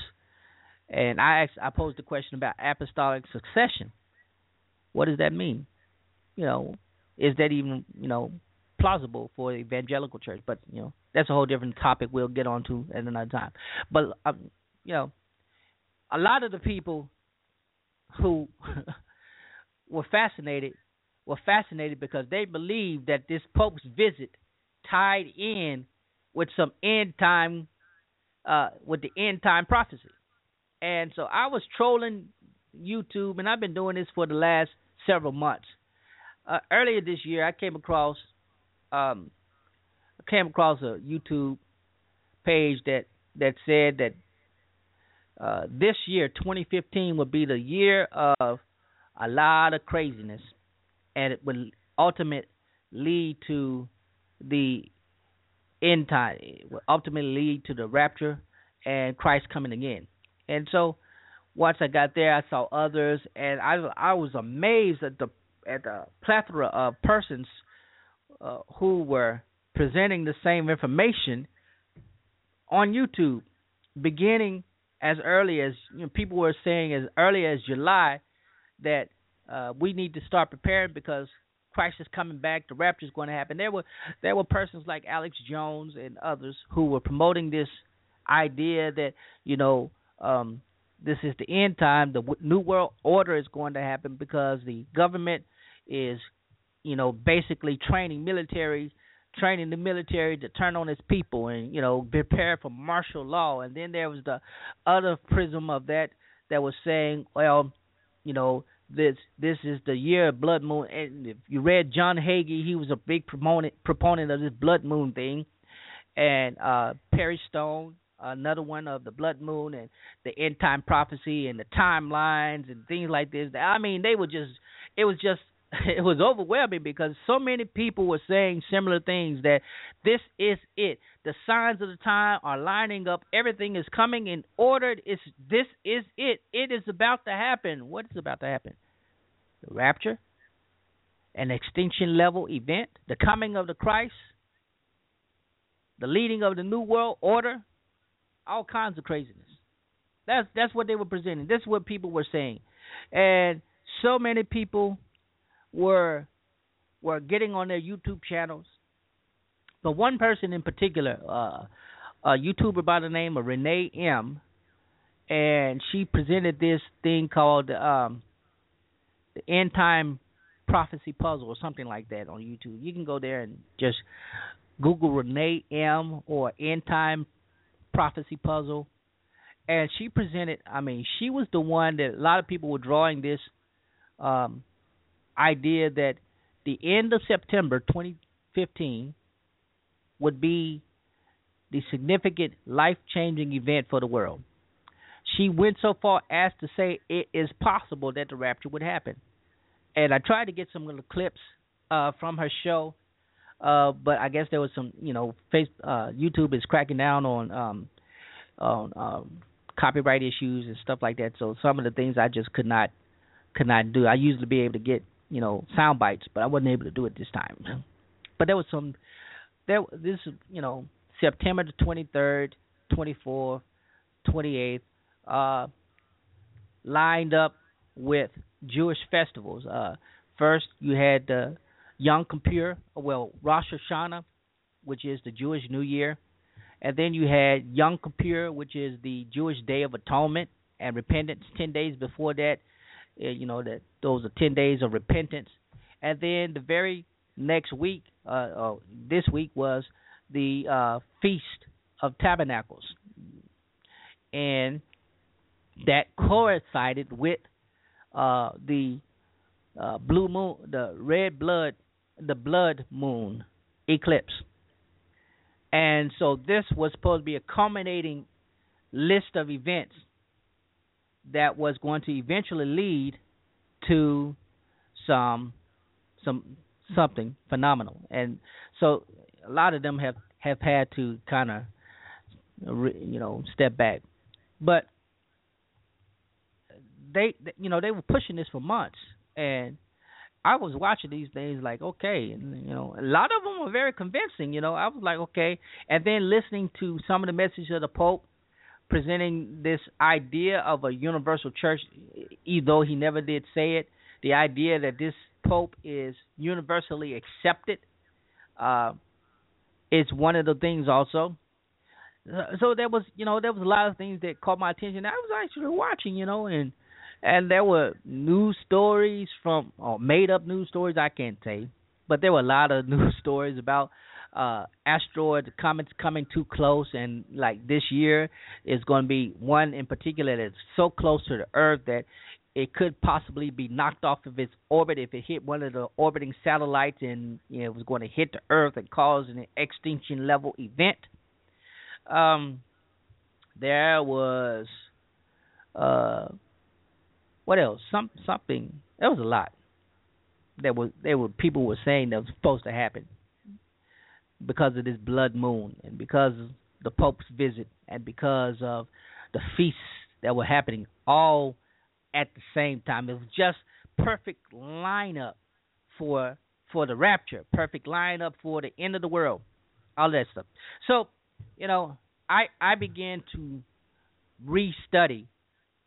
[SPEAKER 1] And I asked, I posed the question about apostolic succession. What does that mean? You know, is that even you know plausible for the evangelical church? But you know, that's a whole different topic. We'll get onto at another time. But um, you know, a lot of the people who *laughs* were fascinated were fascinated because they believed that this Pope's visit tied in with some end time uh, with the end time prophecy. And so I was trolling YouTube, and I've been doing this for the last several months. Uh, earlier this year, I came across um, came across a YouTube page that that said that uh, this year, 2015, would be the year of a lot of craziness, and it would ultimately lead to the end time. It would ultimately lead to the rapture and Christ coming again. And so, once I got there, I saw others, and I I was amazed at the at the plethora of persons uh, who were presenting the same information on YouTube, beginning as early as you know, people were saying as early as July that uh, we need to start preparing because Christ is coming back, the rapture is going to happen. There were there were persons like Alex Jones and others who were promoting this idea that you know um, this is the end time, the new world order is going to happen because the government is you know basically training military training the military to turn on its people and you know prepare for martial law. And then there was the other prism of that that was saying well you know this this is the year of blood moon. And if you read John Hagee he was a big proponent proponent of this blood moon thing. And uh Perry Stone another one of the blood moon and the end time prophecy and the timelines and things like this. I mean they were just it was just *laughs* it was overwhelming because so many people were saying similar things that this is it. The signs of the time are lining up. Everything is coming in order. It's this is it. It is about to happen. What is about to happen? The rapture, an extinction level event, the coming of the Christ, the leading of the new world order, all kinds of craziness. That's that's what they were presenting. This is what people were saying, and so many people were were getting on their YouTube channels. But one person in particular, uh, a YouTuber by the name of Renee M, and she presented this thing called um, the End Time Prophecy Puzzle or something like that on YouTube. You can go there and just Google Renee M or End Time Prophecy Puzzle. And she presented, I mean, she was the one that a lot of people were drawing this um, idea that the end of September 2015 would be the significant life changing event for the world. She went so far as to say it is possible that the rapture would happen. And I tried to get some little clips uh, from her show, uh, but I guess there was some, you know, uh, YouTube is cracking down on um, on um, copyright issues and stuff like that. So some of the things I just could not could not do. I usually be able to get you know sound bites, but I wasn't able to do it this time. But there was some there this you know September the twenty third, twenty fourth, twenty eighth, uh, lined up with Jewish festivals. Uh, first you had the Yom Kippur, well Rosh Hashanah, which is the Jewish New Year, and then you had Yom Kippur, which is the Jewish Day of Atonement and repentance. Ten days before that, you know that those are ten days of repentance, and then the very next week, uh, uh, this week was the uh, feast of tabernacles, and that coincided with uh, the uh, blue moon, the red blood, the blood moon eclipse, and so this was supposed to be a culminating list of events that was going to eventually lead to some some something phenomenal. And so a lot of them have have had to kind of you know step back, but they you know they were pushing this for months and I was watching these things like okay, and you know, a lot of them were very convincing. You know, I was like okay, and then listening to some of the messages of the Pope, presenting this idea of a universal church, even though he never did say it. The idea that this pope is universally accepted uh, is one of the things also. So there was, you know, there was a lot of things that caught my attention. I was actually watching, you know, and and there were news stories from or made up news stories I can't say, but there were a lot of *laughs* news stories about uh asteroid comets coming too close and like this year is going to be one in particular that's so close to the earth that it could possibly be knocked off of its orbit if it hit one of the orbiting satellites and you know, it was going to hit the earth and cause an extinction level event. Um there was uh what else? Some something. There was a lot that was there were people were saying that was supposed to happen because of this blood moon and because of the Pope's visit and because of the feasts that were happening all at the same time. It was just perfect lineup for for the rapture, perfect lineup for the end of the world, all that stuff. So, you know, I I began to restudy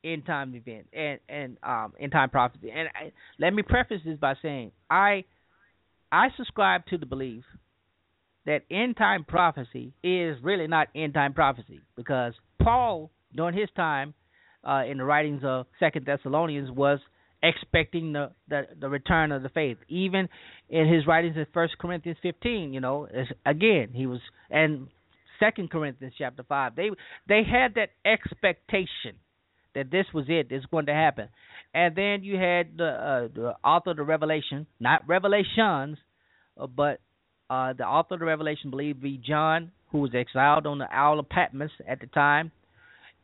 [SPEAKER 1] end time event and and um end time prophecy. And I, let me preface this by saying I I subscribe to the belief that end time prophecy is really not end time prophecy because Paul during his time uh, in the writings of Second Thessalonians was expecting the, the the return of the faith. Even in his writings in First Corinthians fifteen, you know, again he was and Second Corinthians chapter five, they they had that expectation that this was it, it's going to happen. And then you had the, uh, the author of the Revelation, not Revelations, uh, but uh, the author of the Revelation, believed to be John, who was exiled on the Isle of Patmos at the time,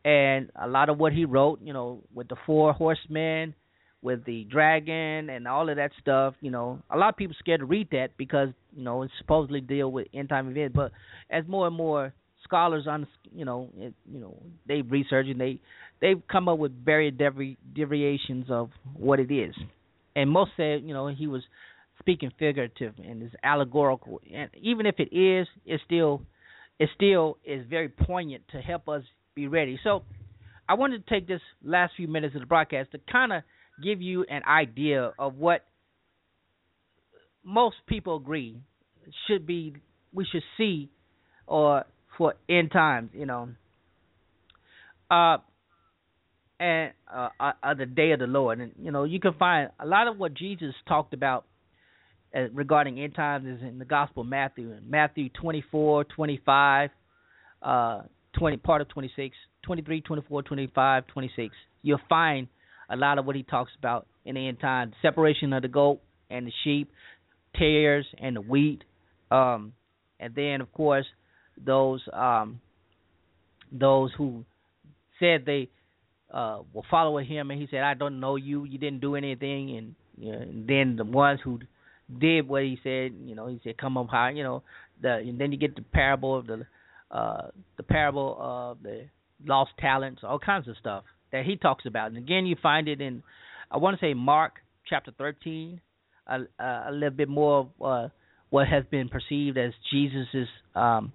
[SPEAKER 1] and a lot of what he wrote, you know, with the four horsemen, with the dragon and all of that stuff. You know, a lot of people scared to read that because you know it supposedly deal with end time events. But as more and more scholars on you know it, you know they research and they they've come up with various devi- deviations of what it is. And most said you know he was speaking figurative and is allegorical. And even if it is, it's still it still is very poignant to help us be ready. So I wanted to take this last few minutes of the broadcast to kind of give you an idea of what most people agree should be we should see or for end times, you know. Uh and uh, uh, uh, the day of the Lord, and you know you can find a lot of what Jesus talked about regarding end times is in the Gospel of Matthew, Matthew 24, 25, uh, 20, part of 26, 23, 24, 25, 26. You'll find a lot of what he talks about in the end time separation of the goat and the sheep, tares and the wheat, um, and then of course those um, those who said they uh, were following him, and he said, "I don't know you. You didn't do anything." And, you know, and then the ones who did what he said, you know, he said, "Come up high," you know. The and then you get the parable of the uh, the parable of the lost talents, all kinds of stuff that he talks about. And again, you find it in, I want to say Mark chapter 13, a, a little bit more of uh, what has been perceived as Jesus's um,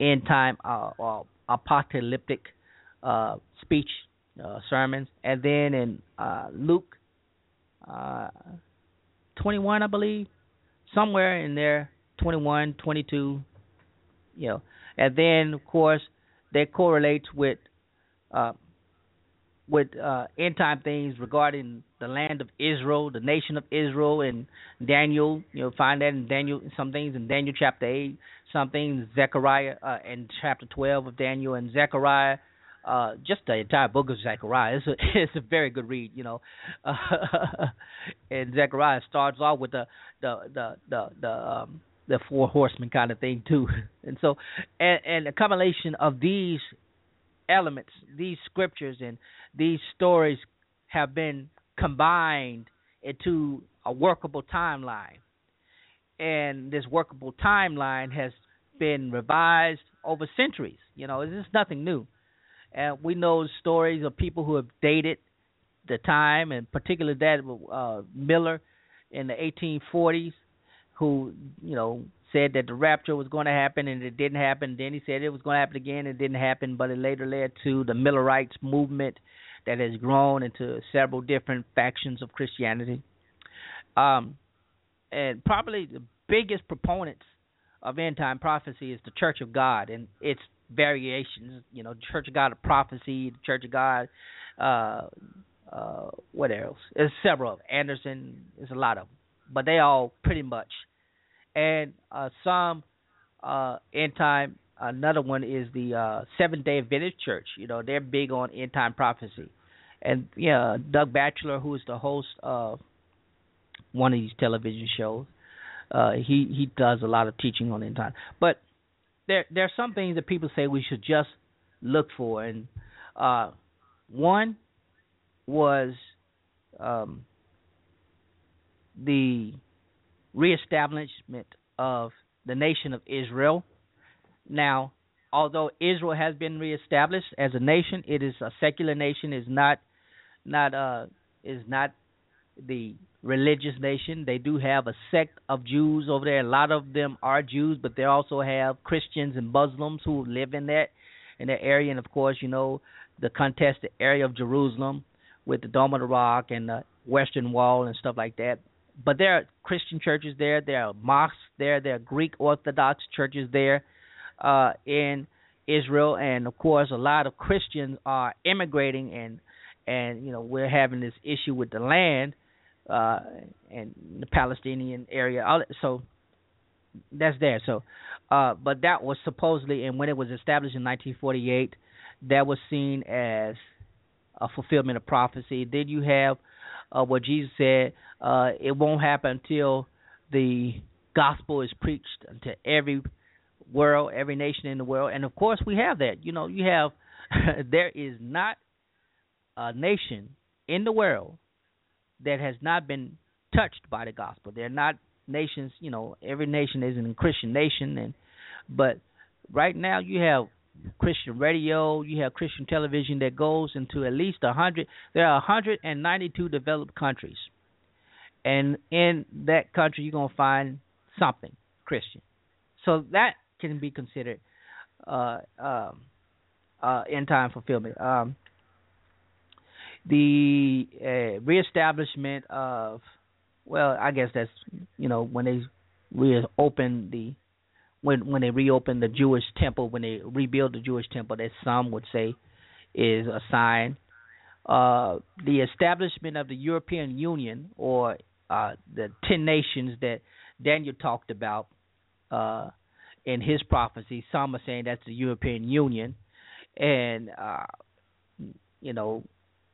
[SPEAKER 1] end time uh, uh, apocalyptic uh, speech uh, sermons, and then in uh, Luke uh, 21, I believe, somewhere in there, 21, 22, you know, and then of course that correlates with uh, with uh, end time things regarding the land of Israel, the nation of Israel, and Daniel. You'll find that in Daniel, some things in Daniel chapter eight, some things Zechariah uh, in chapter twelve of Daniel, and Zechariah. Uh, just the entire book of Zechariah. It's a *laughs* it's a very good read, you know. Uh, *laughs* and Zechariah starts off with the the the the the um, the four horsemen kind of thing too. *laughs* And so, and, and a combination of these elements, these scriptures, and these stories have been combined into a workable timeline. And this workable timeline has been revised over centuries. You know, this is nothing new. And we know stories of people who have dated the time, and particularly that uh, Miller in the 1840s, who you know said that the rapture was going to happen and it didn't happen. Then he said it was going to happen again and it didn't happen, but it later led to the Millerites movement that has grown into several different factions of Christianity. Um, and probably the biggest proponents of end time prophecy is the Church of God and its variations. You know, Church of God of Prophecy, Church of God. Uh, uh, what else? There's several. of Anderson. There's a lot of them, but they all pretty much and uh, some uh, end time. Another one is the uh, Seventh Day Adventist Church. You know, they're big on end time prophecy, and yeah, Doug Batchelor, who is the host of one of these television shows, uh, he he does a lot of teaching on end time. But there there are some things that people say we should just look for, and uh, one was um, the reestablishment of the nation of Israel. Now, although Israel has been reestablished as a nation, it is a secular nation. is not not uh is not the religious nation. They do have a sect of Jews over there. A lot of them are Jews, but they also have Christians and Muslims who live in that in that area. And of course, you know the contested area of Jerusalem with the Dome of the Rock and the Western Wall and stuff like that but there are Christian churches there. There are mosques there. There are Greek Orthodox churches there uh, in Israel, and of course, a lot of Christians are immigrating, and and you know we're having this issue with the land uh, and the Palestinian area. So that's there. So, uh, but that was supposedly, and when it was established in 1948, that was seen as a fulfillment of prophecy. Then you have uh, what Jesus said, uh, it won't happen until the gospel is preached to every world, every nation in the world. And of course, we have that. You know, you have *laughs* there is not a nation in the world that has not been touched by the gospel. They're not nations, you know, every nation isn't a Christian nation and but right now you have Christian radio, you have Christian television that goes into at least a hundred. There are 192 developed countries, and in that country you're gonna find something Christian. So that can be considered uh, um, uh, end time fulfillment. Um, the uh, reestablishment of, well, I guess that's you know when they reopen the when when they reopen the Jewish temple, when they rebuild the Jewish temple, that some would say is a sign. Uh, the establishment of the European Union or uh, the ten nations that Daniel talked about uh, in his prophecy, some are saying that's the European Union, and uh, you know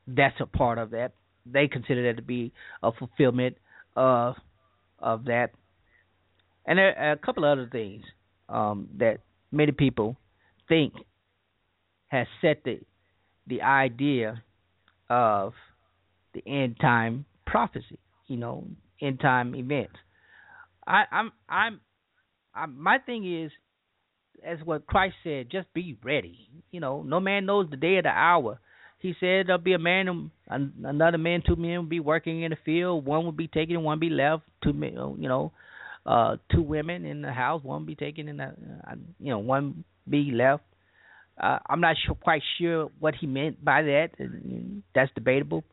[SPEAKER 1] that's a part of that. They consider that to be a fulfillment of of that and there are a couple of other things um, that many people think has set the the idea of the end time prophecy, you know, end time events. I'm I'm I'm my thing is as what Christ said, just be ready. You know, no man knows the day or the hour. He said there'll be a man, and another man, two men will be working in the field. One will be taken, one be left. Two men, you know, uh two women in the house, one be taken in the uh, you know, one be left. Uh I'm not sure quite sure what he meant by that. That's debatable.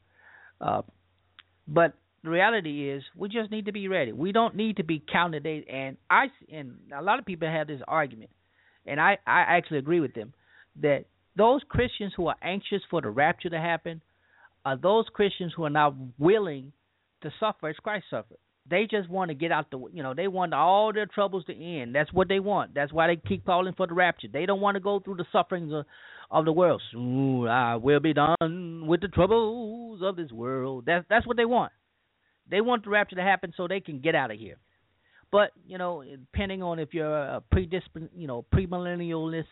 [SPEAKER 1] Uh but the reality is we just need to be ready. We don't need to be counted and I and a lot of people have this argument and I I actually agree with them that those Christians who are anxious for the rapture to happen are those Christians who are not willing to suffer as Christ suffered. They just want to get out the, you know, they want all their troubles to end. That's what they want. That's why they keep calling for the rapture. They don't want to go through the sufferings of, of the world. Soon I will be done with the troubles of this world. That's that's what they want. They want the rapture to happen so they can get out of here. But you know, depending on if you're a predisp, you know, premillennialist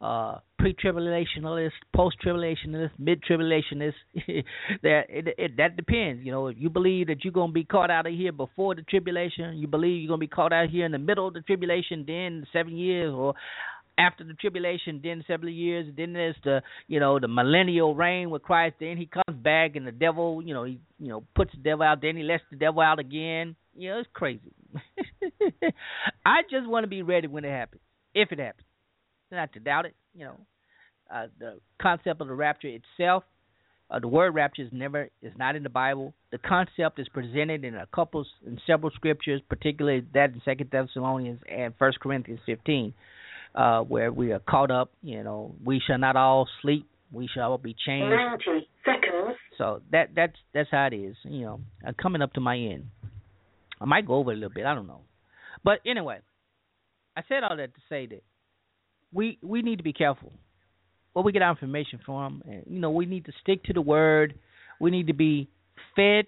[SPEAKER 1] uh, pre-tribulationist, post-tribulationist, mid-tribulationist. *laughs* that it, it, that depends. You know, if you believe that you're gonna be caught out of here before the tribulation, you believe you're gonna be caught out here in the middle of the tribulation, then seven years, or after the tribulation, then seven years, then there's the you know the millennial reign with Christ. Then he comes back, and the devil, you know, he you know puts the devil out. Then he lets the devil out again. You know, it's crazy. *laughs* I just want to be ready when it happens, if it happens not to doubt it. You know, uh, the concept of the rapture itself, uh, the word rapture is never is not in the Bible. The concept is presented in a couple in several scriptures, particularly that in Second Thessalonians and First Corinthians fifteen, uh, where we are caught up. You know, we shall not all sleep; we shall all be changed.
[SPEAKER 10] Ninety seconds.
[SPEAKER 1] So that that's that's how it is. You know, I'm coming up to my end. I might go over a little bit. I don't know, but anyway, I said all that to say that we we need to be careful where we get our information from. And, you know, we need to stick to the word. We need to be fed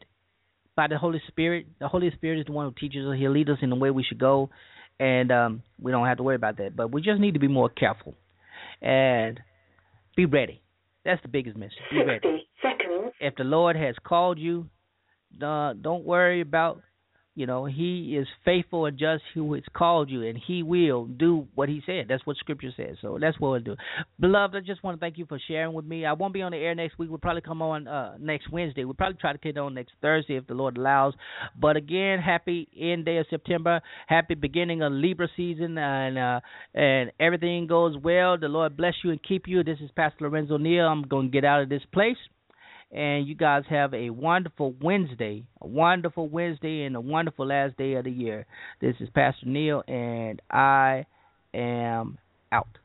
[SPEAKER 1] by the Holy Spirit. The Holy Spirit is the one who teaches us. He'll lead us in the way we should go, and um, we don't have to worry about that. But we just need to be more careful and be ready. That's the biggest message. Be ready.
[SPEAKER 10] seconds.
[SPEAKER 1] If the Lord has called you, uh, don't worry about you know, he is faithful and just who has called you, and he will do what he said. That's what Scripture says. So that's what we'll do. Beloved, I just want to thank you for sharing with me. I won't be on the air next week. We'll probably come on uh, next Wednesday. We'll probably try to get on next Thursday if the Lord allows. But again, happy end day of September. Happy beginning of Libra season, and uh, and everything goes well. The Lord bless you and keep you. This is Pastor Lorenzo Neal. I'm going to get out of this place and you guys have a wonderful Wednesday, a wonderful Wednesday, and a wonderful last day of the year. This is Pastor Neal, and I am out.